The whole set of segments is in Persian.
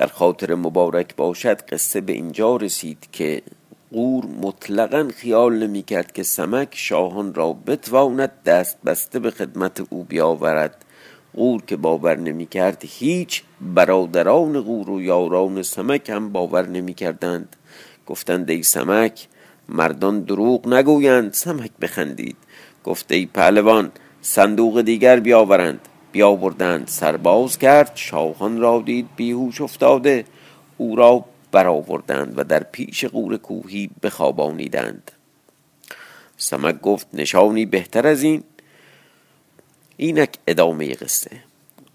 در خاطر مبارک باشد قصه به اینجا رسید که قور مطلقا خیال نمی کرد که سمک شاهان را بتواند دست بسته به خدمت او بیاورد. قور که باور نمی کرد هیچ برادران قور و یاران سمک هم باور نمی کردند گفتند ای سمک مردان دروغ نگویند سمک بخندید. گفت ای پهلوان صندوق دیگر بیاورند. بیاوردند سرباز کرد شاهان را دید بیهوش افتاده او را برآوردند و در پیش قور کوهی بخوابانیدند. سمک گفت نشانی بهتر از این. اینک ادامه قصه.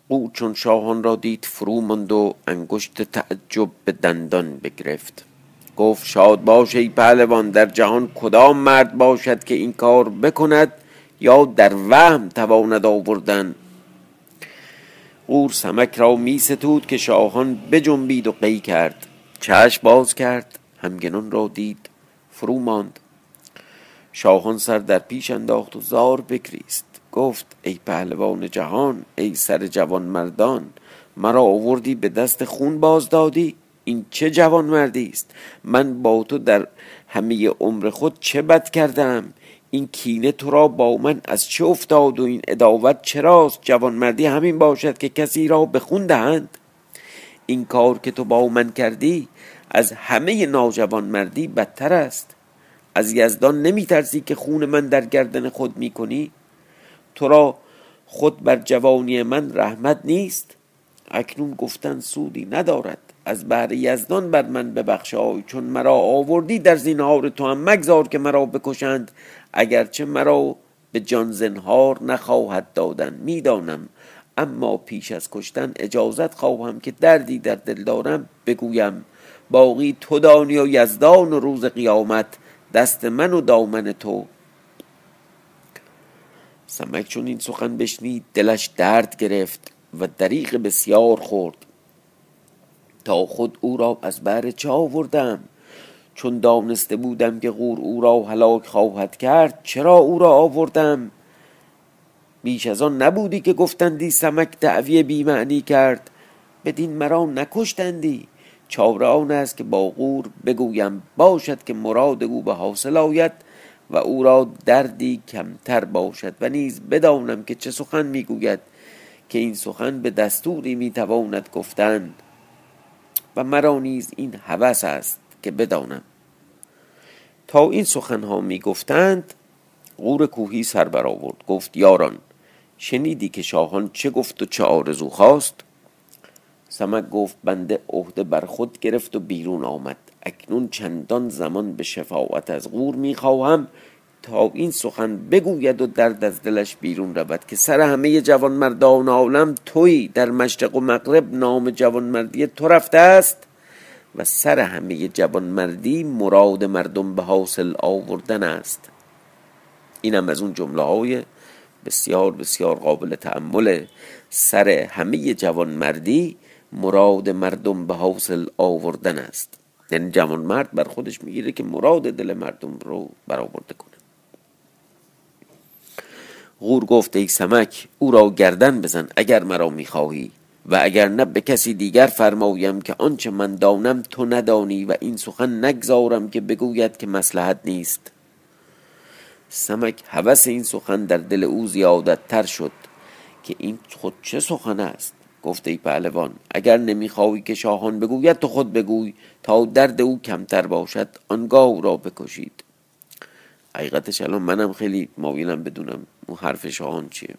قور چون شاهان را دید فرو ماند و انگشت تعجب به دندان بگرفت. گفت شاد باش ای پهلوان در جهان کدام مرد باشد که این کار بکند یا در وهم تواند آوردن؟ قور سمک را می ستود که شاهان بجنبید و قی کرد. چشم باز کرد همگنان را دید فرو ماند. شاهان سر در پیش انداخت و زار بگریست. گفت ای پهلوان جهان ای سر جوان مردان مرا آوردی به دست خون باز دادی این چه جوان مردی است؟ من با تو در همه عمر خود چه بد کردم؟ این کینه تو را با من از چه افتاد و این اداوت چراست؟ جوانمردی همین باشد که کسی را به دهند این کار که تو با من کردی از همه ناجوان مردی بدتر است. از یزدان نمی ترسی که خون من در گردن خود می کنی تو را خود بر جوانی من رحمت نیست. اکنون گفتن سودی ندارد. از بهر یزدان بر من ببخشای چون مرا آوردی در زینهار تو هم مگذار که مرا بکشند. اگرچه مرا به جان زنهار نخواهد دادن می‌دانم. اما پیش از کشتن اجازت خواهم که دردی در دل دارم بگویم. باقی تو دانی و یزدان و روز قیامت دست من و دامن تو. سمک چون این سخن بشنید دلش درد گرفت و دریغ بسیار خورد. تا خود او را از بر چه آوردم؟ چون دانسته بودم که غور او را هلاک خواهد کرد چرا او را آوردم؟ بیش از آن نبودی که گفتندی سمک دعوی بیمعنی کرد. بدین مرا نکشتندی. چاره آن است که با غور بگویم باشد که مراد او به حاصل آید و او را دردی کمتر باشد و نیز بدانم که چه سخن می‌گوید که این سخن به دستوری می‌تواند گفتن. و مرا نیز این هوس است که بدانم. تا این سخنها می گفتند غور کوهی سر برآورد. گفت یاران شنیدی که شاهان چه گفت و چه آرزو خواست؟ سمک گفت بنده عهده بر خود گرفت و بیرون آمد. اکنون چندان زمان به شفاعت از غور می‌خواهم تا این سخن بگوید و درد از دلش بیرون رود که سر همه جوان مردان عالم توی در مشرق و مغرب نام جوان مردی تو رفته است و سر همه جوانمردی مراد مردم به حاصل آوردن است. اینم از اون جمله های بسیار بسیار قابل تعمل سر همه جوانمردی مراد مردم به حاصل آوردن است. یعنی جوان مرد بر خودش می‌گیره که مراد دل مردم رو برآورده کنه. غور گفت ای سمک او را گردن بزن اگر مرا می‌خواهی. و اگر نه به کسی دیگر فرمایم که آنچه من دانم تو ندانی و این سخن نگذارم که بگوید که مسلحت نیست. سمک هوس این سخن در دل او زیادت تر شد که این خود چه سخن است؟ گفته ای پهلوان اگر نمی‌خواهی که شاهان بگوید تو خود بگوی تا درد او کمتر باشد آنگاه او را بکشید. حقیقتش الان منم خیلی مایلم بدونم. اون حرف شاهان چیه؟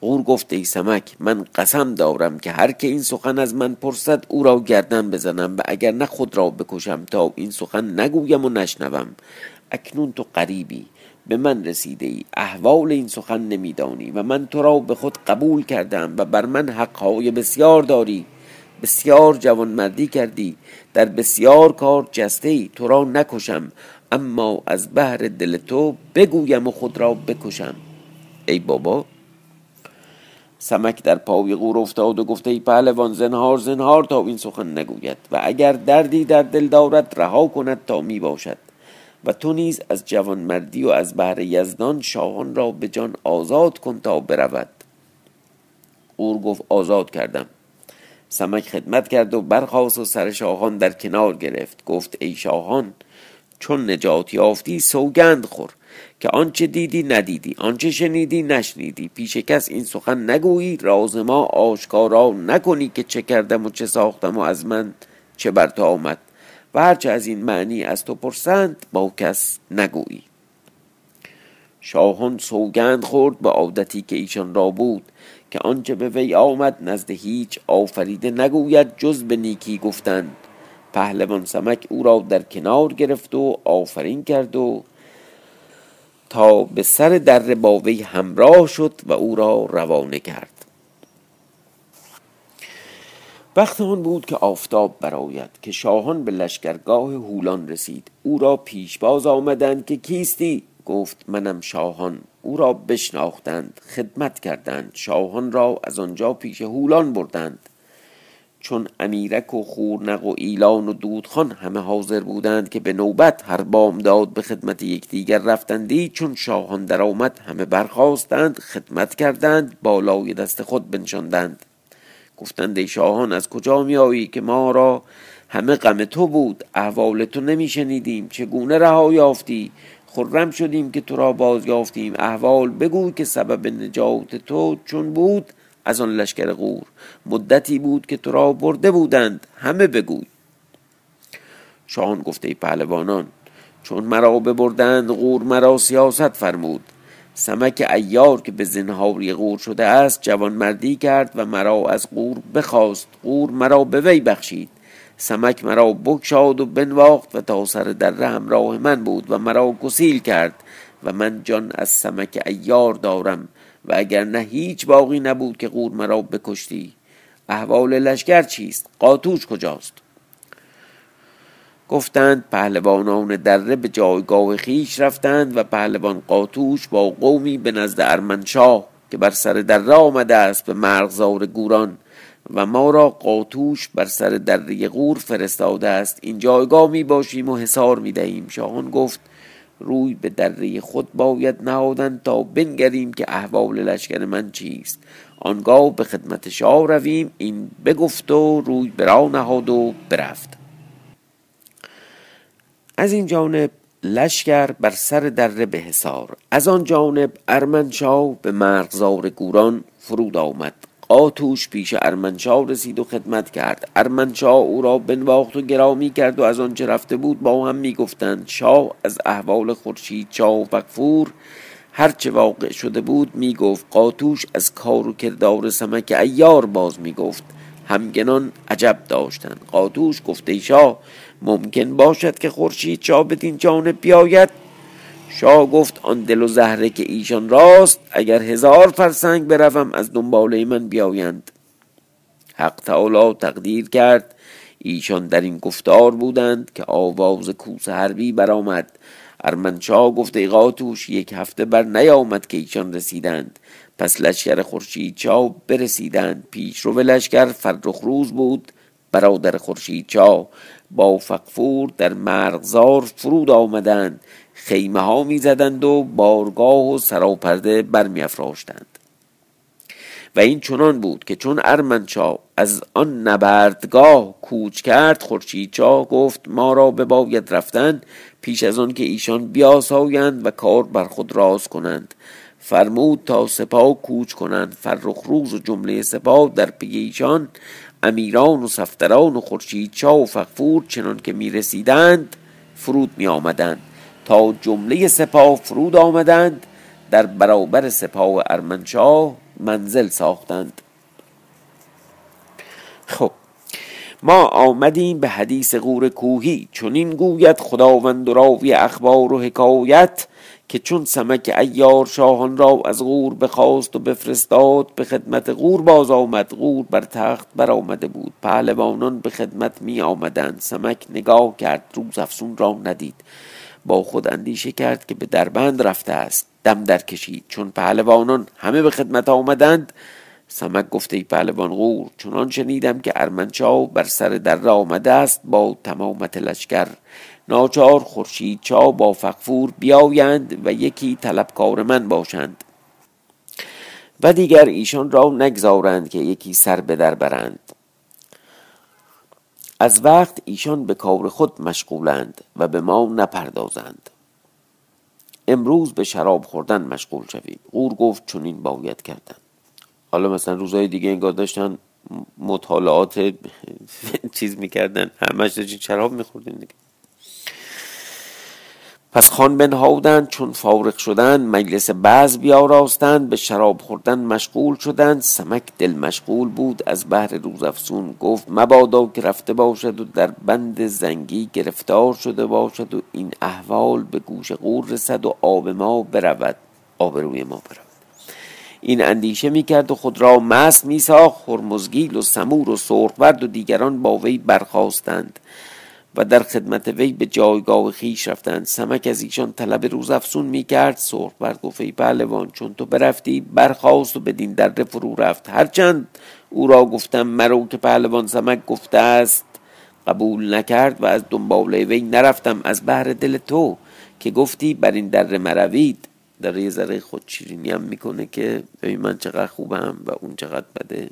غور گفت ای سمک من قسم دارم که هر که این سخن از من پرسد او را گردن بزنم و اگر نه خود را بکشم تا این سخن نگویم و نشنوم. اکنون تو قریبی به من رسیده ای احوال این سخن نمیدانی و من تو را به خود قبول کردم و بر من حقهای بسیار داری. بسیار جوانمردی کردی در بسیار کار جسته ای تو را نکشم اما از بهر دل تو بگویم و خود را بکشم. ای بابا سمک در پای قور افتاد و گفته ای پهلوان زنهار زنهار تا این سخن نگوید و اگر دردی در دل دارد رها کند تا می باشد و تو نیز از جوانمردی و از بهر یزدان شاهان را به جان آزاد کن تا برود. قور گفت آزاد کردم. سمک خدمت کرد و برخاست و سر شاهان در کنار گرفت. گفت ای شاهان چون نجات یافتی سوگند خور که آنچه دیدی ندیدی آنچه شنیدی نشنیدی. پیش کس این سخن نگویی راز ما آشکارا نکنی که چه کردم و چه ساختم و از من چه بر تو آمد و هرچه از این معنی از تو پرسند با کس نگویی. شاهان سوگند خورد به عادتی که ایشان را بود که آنچه به وی آمد نزد هیچ آفریده نگوید جز به نیکی گفتند پهلوان سمک او را در کنار گرفت و آفرین کرد و تا به سر در با وی همراه شد و او را روانه کرد. وقت آن بود که آفتاب براید که شاهان به لشکرگاه هولان رسید. او را پیشباز آمدند که کیستی؟ گفت منم شاهان. او را بشناختند خدمت کردند. شاهان را از آنجا پیش هولان بردند. چون امیرک و خورنق و ایلان و دودخان همه حاضر بودند که به نوبت هر داد به خدمت یکدیگر رفتندی چون شاهان در آمد همه برخواستند خدمت کردند بالای دست خود بنشاندند. گفتند ای شاهان از کجا میایی که ما را همه غم تو بود احوال تو نمیشنیدیم چگونه رها یافتی؟ خرم شدیم که تو را باز یافتیم احوال بگو که سبب نجات تو چون بود؟ از آن لشکر غور. مدتی بود که تو را برده بودند. همه بگوی. شاهان گفته ای پهلوانان چون مرا ببردند غور مرا سیاست فرمود. سمک ایار که به زنهاری غور شده است جوانمردی کرد و مرا از غور بخواست. غور مرا به وی بخشید. سمک مرا بکشاد و بنواخت و تا سر در همراه من بود و مرا گسیل کرد و من جان از سمک ایار دارم. و اگر نه هیچ باقی نبود که قور مرا بکشتی احوال لشکر چیست؟ قاتوش کجاست؟ گفتند پهلوانان دره به جایگاه خیش رفتند و پهلوان قاتوش با قومی به نزد ارمنشاه که بر سر دره آمده است به مرغزار گوران و ما را قاتوش بر سر دره غور فرستاده است. این جایگاه می باشیم و حسار می دهیم. شاهان گفت روی به دره خود باید نهادن تا بنگریم که احوال لشکر من چیست. آنگاه به خدمت شاه رویم این بگفت و روی برا نهاد و برفت. از این جانب لشکر بر سر دره به حصار. از آن جانب ارمنشاه به مرغزار گوران فرود آمد. آتوش پیش ارمنشاه رسید و خدمت کرد. ارمنشاه او را بنواخت و گرامی کرد و از آنچه رفته بود با هم می‌گفتند شاه از احوال خورشید شاه و فقفور هرچه واقع شده بود می‌گفت. قاتوش از کار و کردار سمک ایار باز می‌گفت. همگنان عجب داشتند. قاتوش گفته شاه ممکن باشد که خورشید شاه بدین جانب بیاید؟ شاه گفت آن دل و زهره که ایشان راست اگر هزار فرسنگ بروم از دنباله من بیایند. حق تعالی تقدیر کرد. ایشان در این گفتار بودند که آواز کوس حربی برآمد. ارمنشاه گفت ای قاتوش یک هفته بر نیامد که ایشان رسیدند. پس لشکر خورشید چاو برسیدند. پیش رو به لشکر فرخ روز بود. برادر خورشید چاو با فقفور در مرغزار فرود آمدند. خیمه ها می زدند و بارگاه و سراپرده برمی افراشتند و این چنان بود که چون ارمنشاه از آن نبردگاه کوچ کرد خورشیدشاه گفت ما را باید رفتن پیش از آن که ایشان بیاسایند و کار بر خود راز کنند. فرمود تا سپاه کوچ کنند. فرخ روز و جمله سپاه در پی ایشان امیران و سفتران و خورشیدشاه و فقفور چنان که می رسیدند فرود می آمدند تا جمله سپاه فرود آمدند در برابر سپاه ارمنشاه منزل ساختند. خب ما آمدیم به حدیث غور کوهی. چون این گوید خداوند و راوی اخبار و حکایت که چون سمک ایار شاهان را از غور بخواست و بفرستاد به خدمت غور باز آمد. غور بر تخت بر آمده بود. پهلوانان به خدمت می آمدند سمک نگاه کرد. روز افسون را ندید. با خود اندیشه کرد که به دربند رفته است. دم در کشید. چون پهلوانان همه به خدمت آمدند سمک گفته ای پهلوان غور چنان شنیدم که ارمنچاو بر سر در آمده است با تمامت لشکر. ناچار خورشید چا با فقفور بیایند و یکی طلبکار من باشند. و دیگر ایشان را نگذارند که یکی سر به در برند. از وقت ایشان به کار خود مشغولند و به ما نپردازند. امروز به شراب خوردن مشغول شویم. غور گفت چنین باید کردن. حالا مثلا روزهای دیگه انگار داشتن مطالعات چیز می‌کردن. همش داشتین شراب میخوردین دیگه. پس خان بنهادند چون فارغ شدند مجلس بعض بیاراستند به شراب خوردن مشغول شدند سمک دل مشغول بود از بحر روزافزون گفت مبادا که رفته باشد و در بند زنگی گرفتار شده باشد و این احوال به گوش قور رسد و آب ما برود روی ما برود. این اندیشه می‌کرد و خود را مست میساخت هرمزگیل و سمور و سرخورد و دیگران با وی برخواستند و در خدمت وی به جایگاه خیش رفتند. سمک از ایشان طلب روزافزون می‌کرد. سرخ بر گفت ای پهلوان چون تو برفتی برخواست و بدین در فرو رفت. هرچند او را گفتم مرو که پهلوان سمک گفته است قبول نکرد و از دنباله وی نرفتم. از بهر دل تو که گفتی بر این در مروید در یه ذره خود شیرینی هم می‌کنه که ببین من چقدر خوبم و اون چقدر بده.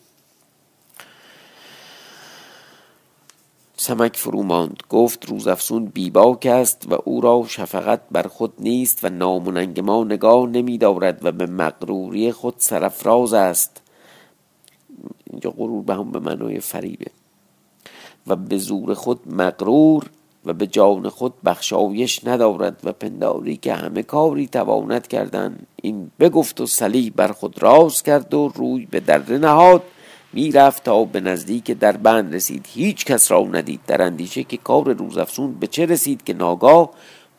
سمک فرو ماند. گفت روزافسون بیباک است و او را شفقت بر خود نیست و نام ما نگاه نمی دارد و به مغروری خود سرفراز است. اینجا غرور به هم به معنای فریبه. و به زور خود مغرور و به جان خود بخشایش ندارد و پنداری که همه کاری تواند کردن. این بگفت و سلی بر خود راز کرد و روی به دره نهاد. می‌رفت تا به نزدیک در بند رسید. هیچ کس را ندید. در اندیشه که کار روزافزون به چه رسید که ناگاه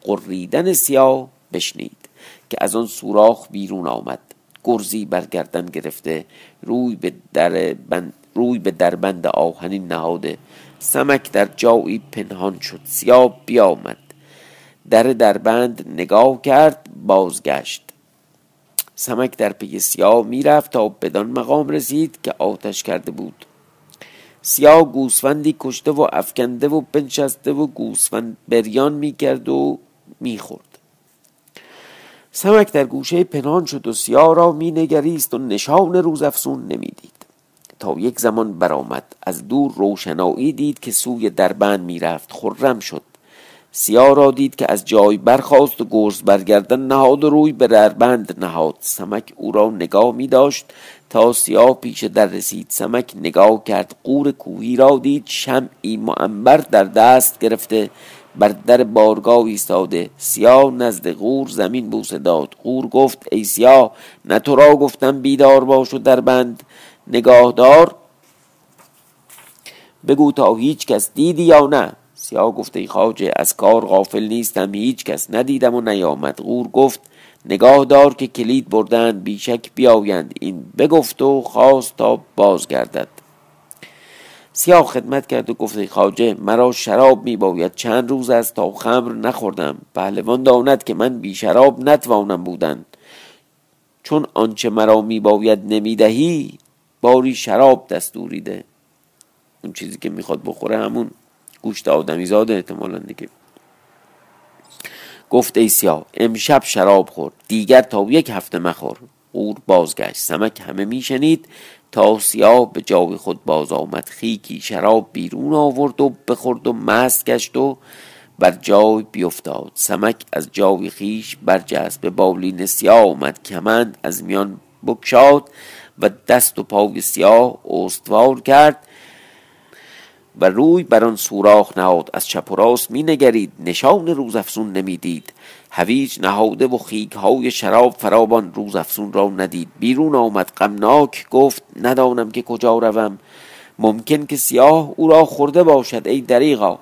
قریدن سیاه بشنید که از آن سوراخ بیرون آمد. گرزی برگردن گرفته روی به در بند روی به دربند آهنین نهاده. سمک در جایی پنهان شد. سیاه بیامد. در دربند نگاه کرد بازگشت. سمک در پی سیاه می‌رفت تا بدان مقام رسید که آتش کرده بود. سیاه گوسفندی کشته و افکنده و بنشسته و گوسفند بریان می‌کرد و می‌خورد. سمک در گوشه پنهان شد و سیاه را مینگریست و نشان روزافزون نمی‌دید. تا یک زمان برآمد از دور روشنایی دید که سوی دربند می‌رفت خرم شد. سیاه را دید که از جای برخاست و گرز برگردن نهاد و روی به دربند نهاد. سمک او را نگاه می داشت. تا سیاه پیش در رسید. سمک نگاه کرد. قور کوهی را دید. شمعی معنبر در دست گرفته. بر در بارگاه ایستاده. سیاه نزد قور زمین بوسه داد. قور گفت ای سیاه نه تو را گفتم بیدار باش و در بند. نگاهدار. بگو تا هیچ کس دیدی یا نه؟ سیاه گفته ای از کار غافل نیستم هیچ کس ندیدم و نیامد. غور گفت نگاه دار که کلید بردن بیشک بیایند. این بگفت و خواست تا بازگردد. سیاه خدمت کرد و گفت ای مرا شراب می باید چند روز است تا خمر نخوردم. پهلوان داند که من بی شراب نتوانم بودن. چون آنچه مرا می باید نمی‌دهی باری شراب دستوری ده اون چیزی که می‌خواد بخوره همون. گوشت آدمی زاده احتمالا دیگه. گفت ای سیاه امشب شراب خورد دیگر تا یک هفته مخور. قور بازگشت سمک همه میشنید تا سیاه به جای خود باز آمد. خیکی شراب بیرون آورد و بخورد و مست گشت و بر جای بیفتاد. سمک از جای خیش برجست به بالین سیاه آمد. کمند از میان بکشاد و دست و پای سیاه استوار کرد. و روی بر آن سوراخ نهاد. از چپ و راست می نگرید نشان روزافزون نمی‌دید. هویج نهاده و خیک های شراب فرابان روزافزون را ندید. بیرون آمد. غمناک گفت ندانم که کجا روم. ممکن که سیاه او را خورده باشد ای دریغا.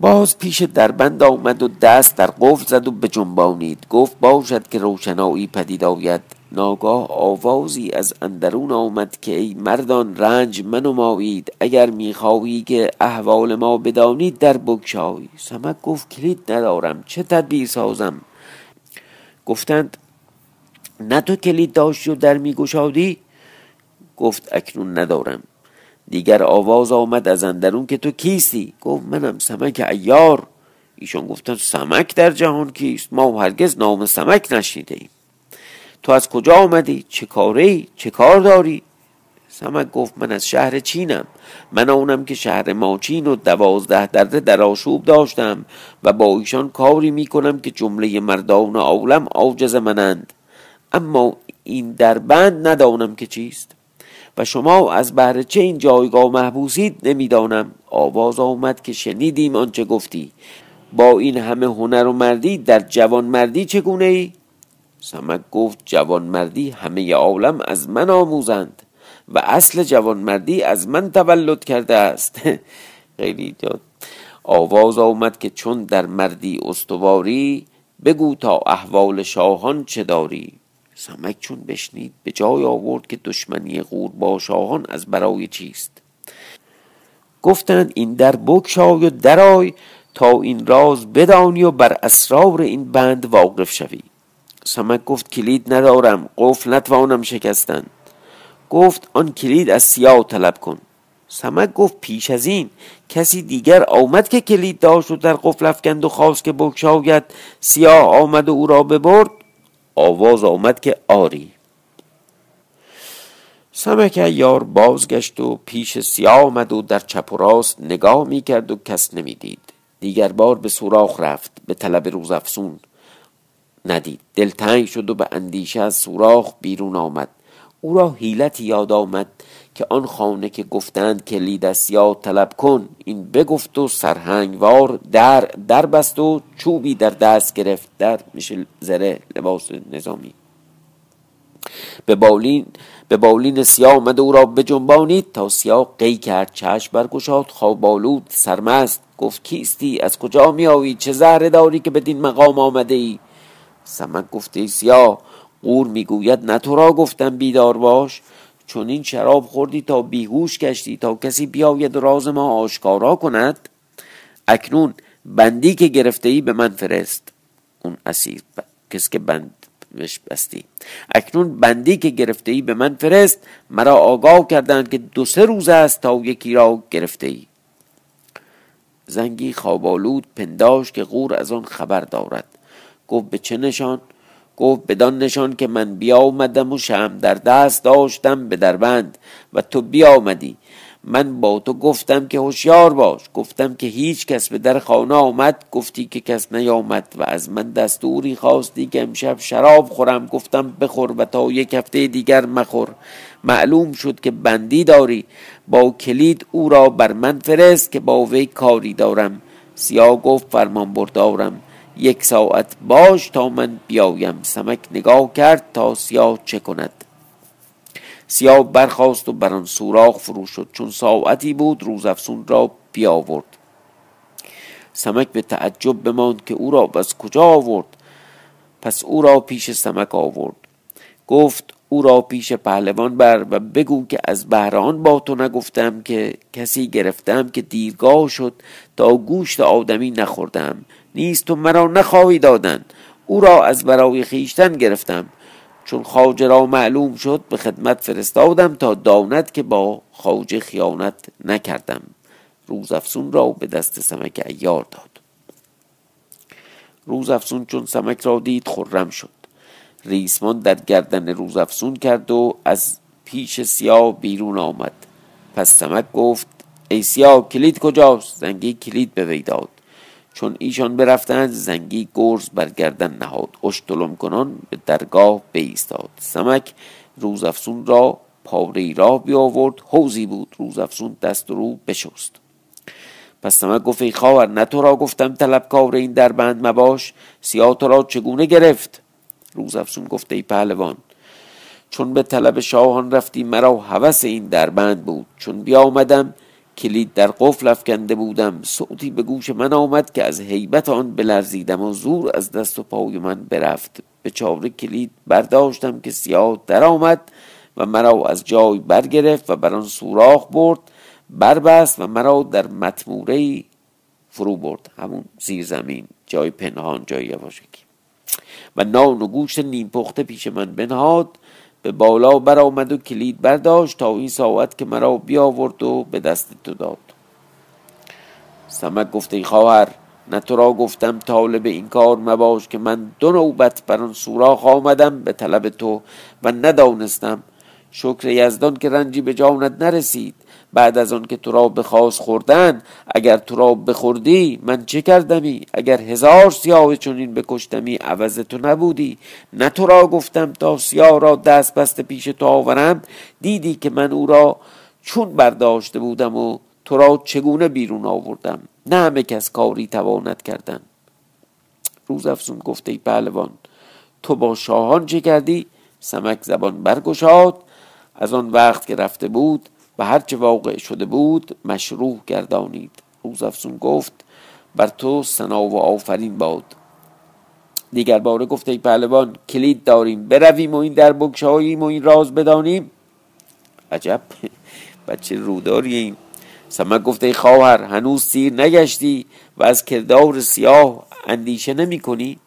باز پیش دربند آمد و دست در قفل زد و به جنبانید گفت باشد که روشنایی پدید آید. ناگاه آوازی از اندرون آمد که ای مردان رنج منمایید اگر می‌خواهی که احوال ما بدانید در بگشایی سمک گفت کلید ندارم چه تدبیر سازم؟ گفتند نه تو کلید داشتی و در میگشادی؟ گفت اکنون ندارم. دیگر آواز آمد از اندرون که تو کیستی؟ گفت منم سمک ایار ایشان گفتن سمک در جهان کیست؟ ما هرگز نام سمک نشنیده ایم تو از کجا آمدی؟ چه کاری چه کار داری؟ سمک گفت من از شهر چینم. من آنم که شهر ماچین و دوازده درده در آشوب داشتم و با ایشان کاری می‌کنم که جمله مردان عالم عاجز منند. اما این در بند ندانم که چیست. و شما از بهر چه این جایگاه محبوسید نمی‌دانم. آواز آمد که شنیدیم آنچه گفتی. با این همه هنر و مردی در جوان مردی چگونه ای؟ سمک گفت جوان مردی همه عالم از من آموزند و اصل جوان مردی از من تولد کرده است. خیلی جاد. آواز آمد که چون در مردی استواری بگو تا احوال شاهان چه داری. سمک چون بشنید به جای آورد که دشمنی غور با شاهان از برای چیست. گفتند این در بکشای و درای تا این راز بدانی و بر اسرار این بند واقف شوی. سمک گفت کلید ندارم. قفل نتوانم شکستن. گفت آن کلید از سیاه طلب کن. سمک گفت پیش از این کسی دیگر آمد که کلید داشت و در قفل افکند و خواست که بکشاید سیاه آمد و او را ببرد. آواز آمد که آری. سمک یار بازگشت و پیش سیاه آمد و در چپ و راست نگاه می کرد و کس نمی‌دید. دیگر بار به سوراخ رفت به طلب روزافسون ندید. دلتنگ شد و به اندیشه از سوراخ بیرون آمد. او را حیلت یاد آمد که آن خانه که گفتند کلید از یا طلب کن این بگفت و سرهنگوار در در بست و چوبی در دست گرفت. در میشه زره لباس نظامی. به بالین به بالین سیاه آمد او را بجنبانید تا سیاه قی کرد. چشم برگشاد خوابالود سرمست. گفت کیستی؟ از کجا میآیی؟ چه زهره داری که بدین مقام آمده ای؟ سمک گفته سیاه قور می‌گوید نه تو را گفتم بیدار باش. چون این شراب خوردی تا بیهوش گشتی تا کسی بیاید راز ما آشکارا کند. اکنون بندی که گرفته ای به من فرست. اون اسیر ب... کسی که بند بستی. اکنون بندی که گرفته ای به من فرست مرا آگاه کردند که دو سه روز است تا یکی را گرفته ای. زنگی خوابالود پنداش که غور از آن خبر دارد. گفت به چه نشان؟ گفت بدان نشان که من بیامدم و شم در دست داشتم به دربند و تو بیامدی. من با تو گفتم که هوشیار باش. گفتم که هیچ کس به در خانه آمد. گفتی که کس نیامد و از من دستوری خواستی که امشب شراب خورم. گفتم بخور و تا یک هفته دیگر مخور. معلوم شد که بندی داری. با کلید او را بر من فرست که با وی کاری دارم. سیاه گفت فرمان بردارم. یک ساعت باش تا من بیایم. سمک نگاه کرد تا سیاه چه کند. سیاه برخواست و بر آن سوراخ فرو شد. چون ساعتی بود روزافسون را بیاورد. سمک به تعجب بماند که او را از کجا آورد. پس او را پیش سمک آورد. گفت او را پیش پهلوان بر و بگو که از بهران با تو نگفتم که کسی گرفتم که دیرگاه شد تا گوشت آدمی نخوردم. نیست تو مرا نخواهی دادن. او را از برای خیشتن گرفتم. چون خواجه را معلوم شد به خدمت فرستادم تا داند که با خواجه خیانت نکردم. روز افسون را به دست سمک ایار داد. روز افسون چون سمک را دید خرم شد. ریسمان در گردن روز افسون کرد و از پیش سیاه بیرون آمد. پس سمک گفت ای سیاه کلید کجاست؟ زنگی کلید به وی داد. چون ایشان برفتند زنگی گرز بر گردن نهاد. اشتلم کنان به درگاه بیستاد سمک روزافسون را پاره را بیاورد. حوزی بود. روزافسون دست رو بشست. پس سمک گفت ای خواهر نه تو را گفتم طلبکار این دربند مباش. سیاه تو را چگونه گرفت؟ روزافسون گفت ای پهلوان چون به طلب شاهان رفتی مرا هوس این دربند بود. چون بیامدم کلید در قفل افکنده بودم. صوتی به گوش من آمد که از حیبت آن بلرزیدم و زور از دست و پای من برفت. به چاره کلید برداشتم که سیاه در آمد و مرا از جای برگرفت و بر آن سوراخ برد بربست و مرا در مطموره فرو برد. همون زیر زمین جای پنهان جای یواشکی. و نان و گوشت نیم پخته پیش من بنهاد. به بالا برآمد و کلید برداشت تا این ساعت که مرا بیاورد و به دست تو داد. سمک گفته خواهر نه تو را گفتم طالب این کار مباش که من دو نوبت بر آن سوراخ آمدم به طلب تو و ندانستم. شکر یزدان که رنجی به جانت نرسید. بعد از آن که تو را بخواست خوردن اگر تو را بخوردی من چه کردمی؟ اگر هزار سیاه چنین بکشتمی عوض تو نبودی. نه تو را گفتم تا سیاه را دست بسته پیش تو آورم. دیدی که من او را چون برداشته بودم و تو را چگونه بیرون آوردم؟ نه همه کس کاری تواند کردن. روز افزون گفته ای پهلوان تو با شاهان چه کردی؟ سمک زبان برگشاد. از آن وقت که رفته بود و هرچه واقع شده بود مشروع گردانید. روز افزون گفت بر تو سنا و آفرین باد. دیگر باره گفته ای پهلوان کلید داریم. برویم و این در بگشاییم و این راز بدانیم. عجب بچه روداریم سمک گفته ای خواهر هنوز سیر نگشتی و از کردار سیاه اندیشه نمی کنی.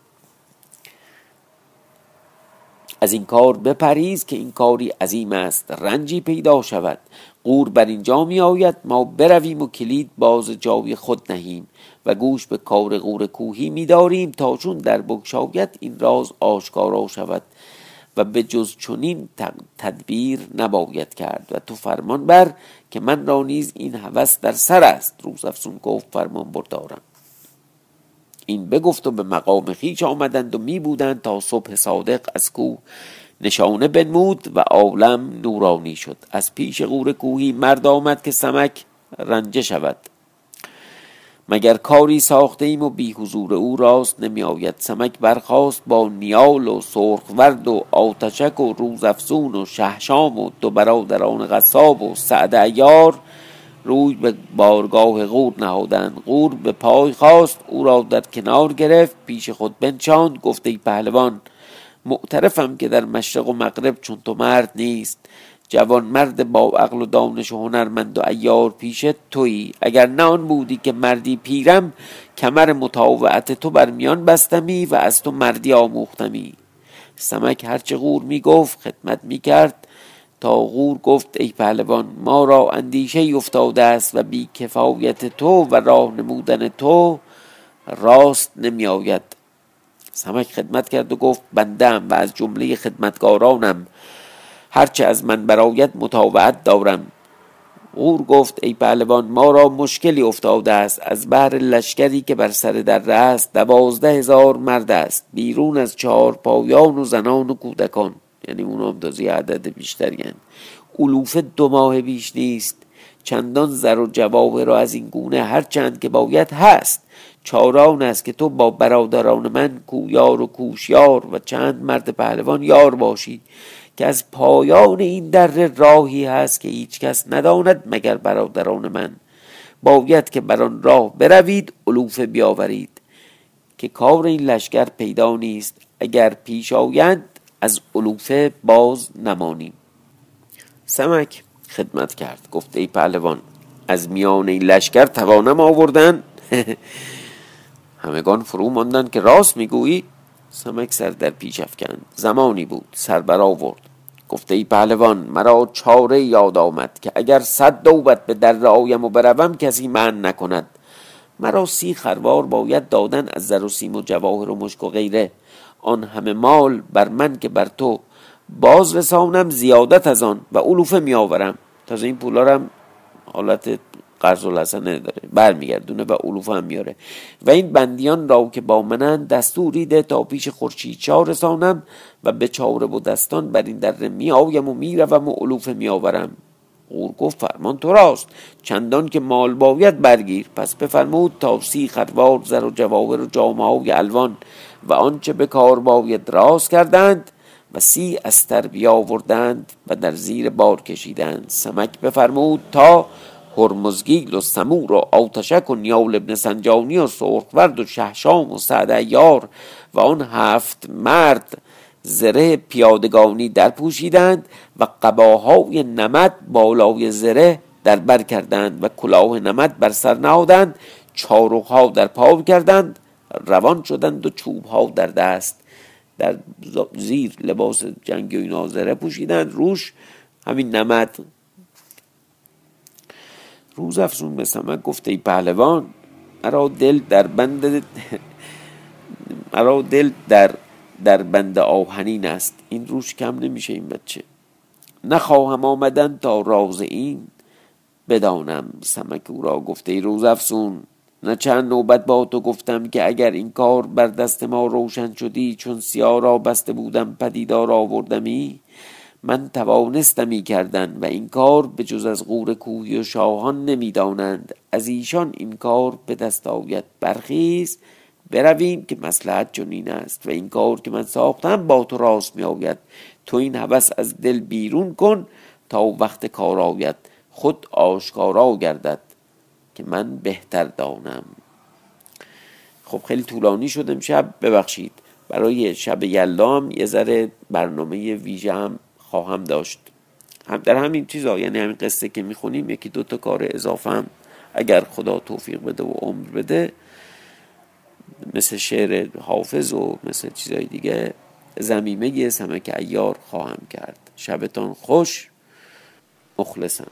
از این کار بپریز که این کاری عظیم است. رنجی پیدا شود قور بر اینجا می آید ما برویم و کلید باز جای خود نهیم و گوش به کار قور کوهی می داریم تا چون در بگشاید این راز آشکارا شود و به جز چنین تدبیر نباید کرد. و تو فرمان بر که من را نیز این هوس در سر است. روز افسون گفت فرمان بردارم. این بگفت و به مقام خیش آمدند و می بودند تا صبح صادق از کوه نشانه بنمود و عالم نورانی شد. از پیش غور کوهی مرد آمد که سمک رنجه شود. مگر کاری ساخته ایم و بی حضور او راست نمی آید. سمک برخاست با نیال و سرخورد و آتشک و روزافزون و شهشام و دو برادران قصاب و سعد ایار روی به بارگاه غور نهادند. غور به پای خواست او را در کنار گرفت پیش خود بنشاند گفته ای پهلوان معترفم که در مشرق و مغرب چون تو مرد نیست. جوان مرد با عقل و دانش و هنرمند و ایار پیش تویی. اگر نه آن بودی که مردی پیرم کمر مطاوعت تو بر میان بستمی و از تو مردی آموختمی. سمک هرچه غور می گفت خدمت می کرد تا غور گفت ای پهلوان ما را اندیشه افتاده است و بی کفایت تو و راه نمودن تو راست نمی آید سمک خدمت کرد و گفت بندم و از جمله خدمتگارانم هرچه از من برایت مطاوعت دارم. غور گفت ای پهلوان ما را مشکلی افتاده است. از بحر لشکری که بر سر در است دوازده هزار مرد است. بیرون از چهار پایان و زنان و کودکان. یعنی اونام تازی عدد بیشتری هن. علوف دو ماه بیش نیست. چندان زر و جواهر را از این گونه هر چند که باید هست. چاران است که تو با برادران من کویار و کوشیار و چند مرد پهلوان یار باشی که از پایان این در راهی هست که هیچ کس نداند مگر برادران من. باید که بر آن راه بروید علوف بیاورید. که کار این لشکر پیدا نیست. اگر پیش آیند از علوفه باز نمانیم. سمک. خدمت کرد گفت ای پهلوان از میان این لشکر توانم آوردن؟ همگان فرو ماندن که راست می‌گویی سمک سر در پیش افکند. زمانی بود سر برآورد گفته ای پهلوان مرا چاره یاد آمد که اگر صد دوبت به در آیم و بروم کسی من نکند. مرا سی خروار باید دادن از زر و سیم و جواهر و مشک و غیره. آن همه مال بر من که بر تو. باز رسانم زیادت از آن و علوفه می آورم تازه این پولا هم حالت قرض الحسنه داره برمیگردونه و علوفه هم میاره. و این بندیان را که با منن دستوری ده تا پیش خورشید چا رسانم و به چاره و دستان بر این دره می و می روم و علوفه می آورم غور گفت فرمان تو راست. چندان که مال باید برگیر. پس بفرمود تا سی خروار زر و جواهر و جامعه های الوان و آنچه به کار باید راست کردند و سی استر بیاوردند و در زیر بار کشیدند. سمک بفرمود تا هرمزگیل و سمور و آتشک و نیال ابن سنجانی و سرخورد و شهشام و سعد یار و آن هفت مرد زره پیادگانی در پوشیدند و قباهای نمد بالای زره در بر کردند و کلاه نمد بر سر نهادند چارخها در پا کردند روان شدند و چوبها در دست در زیر لباس جنگی و زره پوشیدند روش همین نمد روز افزون به سمک گفته ای پهلوان مرا دل در بند مرا دل در در بند آهنین است. این روش کم نمیشه این بچه. نخواهم آمدن تا راز این بدانم. سمک او را گفته ای روز افزون نه چند نوبت با تو گفتم که اگر این کار بر دست ما روشن شدی چون سیاه را بسته بودم پدیدار آوردمی من توانستمی کردن و این کار به جز از غور کوهی و شاهان نمی‌دانند. از ایشان این کار به دست آید. برخیز برویم که مسلحت چنین است و این کار که من ساختم با تو راست می آید تو این هوس از دل بیرون کن تا وقت کار آید. خود آشکارا گردد که من بهتر دانم. خب خیلی طولانی شد امشب. ببخشید. برای شب یلام یه ذره برنامه ویژه هم خواهم داشت. هم در همین چیزا یعنی همین قصه که می‌خونیم یکی دو تا کار اضافه هم اگر خدا توفیق بده و عمر بده مثل شعر حافظ و مثل چیزای دیگه زمیمه سمک ایار خواهم کرد. شبتان خوش. مخلصم.